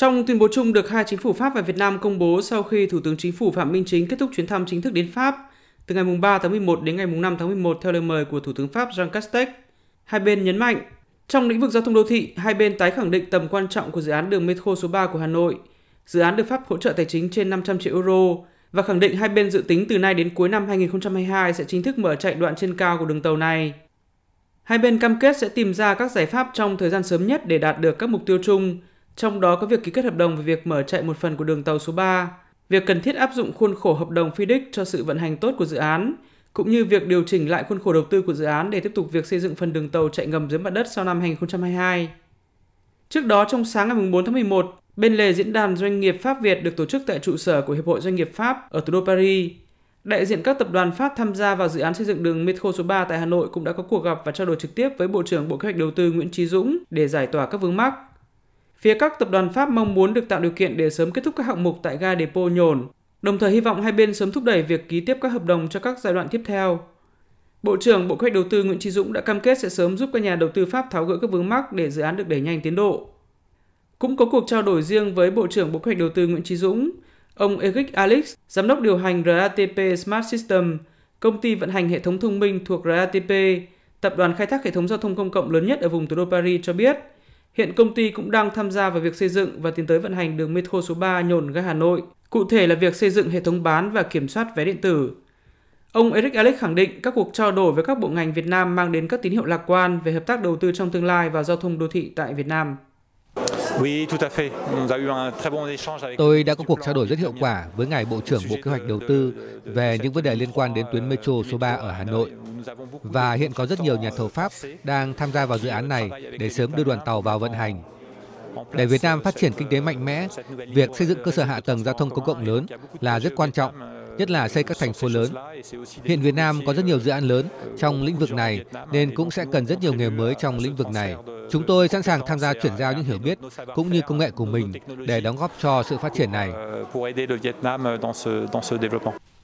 Trong tuyên bố chung được hai chính phủ Pháp và Việt Nam công bố sau khi Thủ tướng Chính phủ Phạm Minh Chính kết thúc chuyến thăm chính thức đến Pháp từ ngày 3 tháng 11 đến ngày 5 tháng 11 theo lời mời của Thủ tướng Pháp Jean Castex, hai bên nhấn mạnh trong lĩnh vực giao thông đô thị, hai bên tái khẳng định tầm quan trọng của dự án đường metro số 3 của Hà Nội. Dự án được Pháp hỗ trợ tài chính trên 500 triệu euro và khẳng định hai bên dự tính từ nay đến cuối năm 2022 sẽ chính thức mở chạy đoạn trên cao của đường tàu này. Hai bên cam kết sẽ tìm ra các giải pháp trong thời gian sớm nhất để đạt được các mục tiêu chung, trong đó có việc ký kết hợp đồng về việc mở chạy một phần của đường tàu số 3, việc cần thiết áp dụng khuôn khổ hợp đồng phi đích cho sự vận hành tốt của dự án, cũng như việc điều chỉnh lại khuôn khổ đầu tư của dự án để tiếp tục việc xây dựng phần đường tàu chạy ngầm dưới mặt đất sau năm 2022. Trước đó, trong sáng ngày 4 tháng 11, bên lề diễn đàn doanh nghiệp Pháp Việt được tổ chức tại trụ sở của Hiệp hội Doanh nghiệp Pháp ở thủ đô Paris, đại diện các tập đoàn Pháp tham gia vào dự án xây dựng đường metro số 3 tại Hà Nội cũng đã có cuộc gặp và trao đổi trực tiếp với Bộ trưởng Bộ Kế hoạch Đầu tư Nguyễn Trí Dũng để giải tỏa các vướng mắc. Phía các tập đoàn Pháp mong muốn được tạo điều kiện để sớm kết thúc các hạng mục tại ga Depot Nhổn, đồng thời hy vọng hai bên sớm thúc đẩy việc ký tiếp các hợp đồng cho các giai đoạn tiếp theo. Bộ trưởng Bộ Kế hoạch Đầu tư Nguyễn Trí Dũng đã cam kết sẽ sớm giúp các nhà đầu tư Pháp tháo gỡ các vướng mắc để dự án được đẩy nhanh tiến độ. Cũng có cuộc trao đổi riêng với Bộ trưởng Bộ Kế hoạch Đầu tư Nguyễn Trí Dũng, ông Eric Alex, giám đốc điều hành RATP Smart System, công ty vận hành hệ thống thông minh thuộc RATP, tập đoàn khai thác hệ thống giao thông công cộng lớn nhất ở vùng thủ đô Paris cho biết, hiện công ty cũng đang tham gia vào việc xây dựng và tiến tới vận hành đường metro số 3 nhổn ga Hà Nội, cụ thể là việc xây dựng hệ thống bán và kiểm soát vé điện tử. Ông Eric Alex khẳng định các cuộc trao đổi với các bộ ngành Việt Nam mang đến các tín hiệu lạc quan về hợp tác đầu tư trong tương lai và giao thông đô thị tại Việt Nam. Tôi đã có cuộc trao đổi rất hiệu quả với ngài Bộ trưởng Bộ Kế hoạch Đầu tư về những vấn đề liên quan đến tuyến metro số 3 ở Hà Nội. Và hiện có rất nhiều nhà thầu Pháp đang tham gia vào dự án này để sớm đưa đoàn tàu vào vận hành. Để Việt Nam phát triển kinh tế mạnh mẽ, việc xây dựng cơ sở hạ tầng giao thông công cộng lớn là rất quan trọng, nhất là xây các thành phố lớn. Hiện Việt Nam có rất nhiều dự án lớn trong lĩnh vực này nên cũng sẽ cần rất nhiều nghề mới trong lĩnh vực này. Chúng tôi sẵn sàng tham gia chuyển giao những hiểu biết cũng như công nghệ của mình để đóng góp cho sự phát triển này.